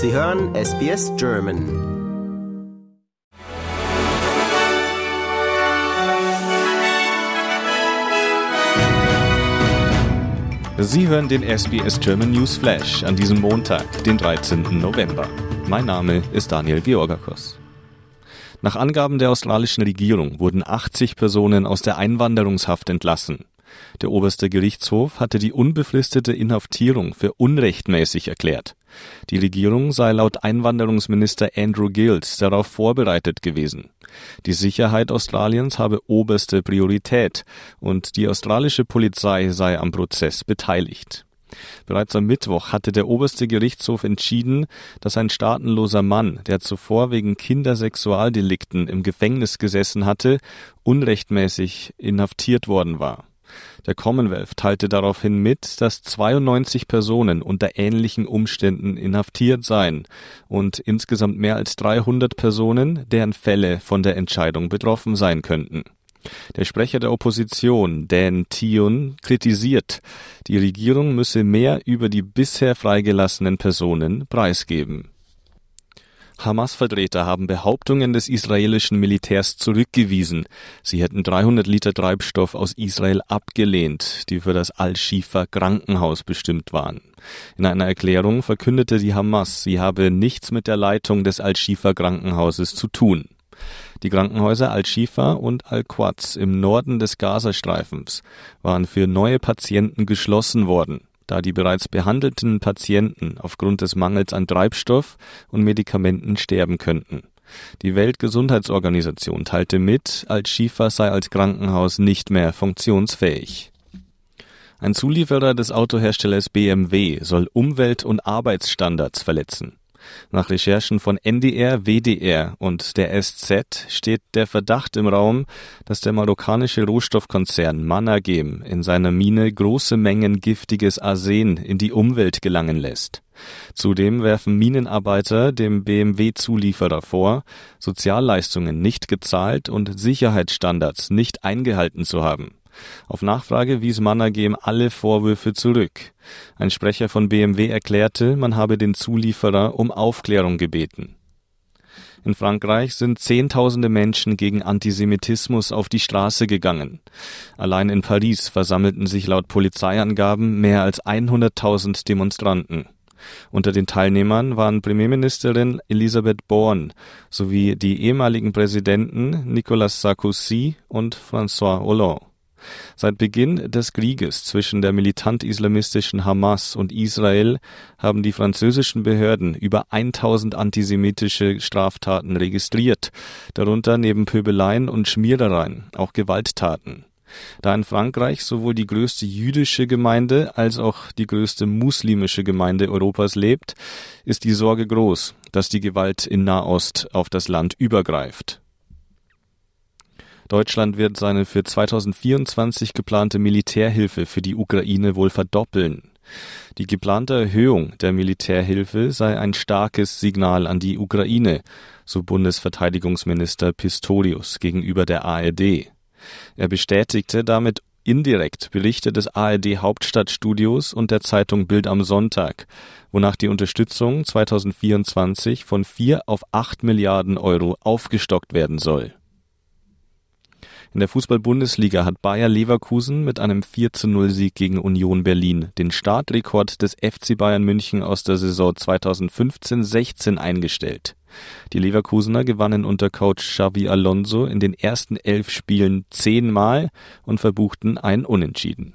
Sie hören SBS German. Sie hören den SBS German News Flash an diesem Montag, den 13. November. Mein Name ist Daniel Georgakos. Nach Angaben der australischen Regierung wurden 80 Personen aus der Einwanderungshaft entlassen. Der oberste Gerichtshof hatte die unbefristete Inhaftierung für unrechtmäßig erklärt. Die Regierung sei laut Einwanderungsminister Andrew Gills darauf vorbereitet gewesen. Die Sicherheit Australiens habe oberste Priorität und die australische Polizei sei am Prozess beteiligt. Bereits am Mittwoch hatte der oberste Gerichtshof entschieden, dass ein staatenloser Mann, der zuvor wegen Kindersexualdelikten im Gefängnis gesessen hatte, unrechtmäßig inhaftiert worden war. Der Commonwealth teilte daraufhin mit, dass 92 Personen unter ähnlichen Umständen inhaftiert seien und insgesamt mehr als 300 Personen, deren Fälle von der Entscheidung betroffen sein könnten. Der Sprecher der Opposition, Dan Tion, kritisiert, die Regierung müsse mehr über die bisher freigelassenen Personen preisgeben. Hamas-Vertreter haben Behauptungen des israelischen Militärs zurückgewiesen. Sie hätten 300 Liter Treibstoff aus Israel abgelehnt, die für das Al-Shifa Krankenhaus bestimmt waren. In einer Erklärung verkündete die Hamas, sie habe nichts mit der Leitung des Al-Shifa Krankenhauses zu tun. Die Krankenhäuser Al-Shifa und Al-Quds im Norden des Gazastreifens waren für neue Patienten geschlossen worden da die bereits behandelten Patienten aufgrund des Mangels an Treibstoff und Medikamenten sterben könnten. Die Weltgesundheitsorganisation teilte mit, Al-Shifa sei als Krankenhaus nicht mehr funktionsfähig. Ein Zulieferer des Autoherstellers BMW soll Umwelt- und Arbeitsstandards verletzen. Nach Recherchen von NDR, WDR und der SZ steht der Verdacht im Raum, dass der marokkanische Rohstoffkonzern Managem in seiner Mine große Mengen giftiges Arsen in die Umwelt gelangen lässt. Zudem werfen Minenarbeiter dem BMW-Zulieferer vor, Sozialleistungen nicht gezahlt und Sicherheitsstandards nicht eingehalten zu haben. Auf Nachfrage wies Mannergem alle Vorwürfe zurück. Ein Sprecher von BMW erklärte, man habe den Zulieferer um Aufklärung gebeten. In Frankreich sind Zehntausende Menschen gegen Antisemitismus auf die Straße gegangen. Allein in Paris versammelten sich laut Polizeiangaben mehr als 100.000 Demonstranten. Unter den Teilnehmern waren Premierministerin Elisabeth Born sowie die ehemaligen Präsidenten Nicolas Sarkozy und François Hollande. Seit Beginn des Krieges zwischen der militant-islamistischen Hamas und Israel haben die französischen Behörden über 1000 antisemitische Straftaten registriert, darunter neben Pöbeleien und Schmierereien auch Gewalttaten. Da in Frankreich sowohl die größte jüdische Gemeinde als auch die größte muslimische Gemeinde Europas lebt, ist die Sorge groß, dass die Gewalt in Nahost auf das Land übergreift. Deutschland wird seine für 2024 geplante Militärhilfe für die Ukraine wohl verdoppeln. Die geplante Erhöhung der Militärhilfe sei ein starkes Signal an die Ukraine, so Bundesverteidigungsminister Pistorius gegenüber der ARD. Er bestätigte damit indirekt Berichte des ARD Hauptstadtstudios und der Zeitung Bild am Sonntag, wonach die Unterstützung 2024 von vier auf acht Milliarden Euro aufgestockt werden soll. In der Fußball-Bundesliga hat Bayer Leverkusen mit einem 4-0-Sieg gegen Union Berlin den Startrekord des FC Bayern München aus der Saison 2015-16 eingestellt. Die Leverkusener gewannen unter Coach Xavi Alonso in den ersten elf Spielen zehnmal und verbuchten ein Unentschieden.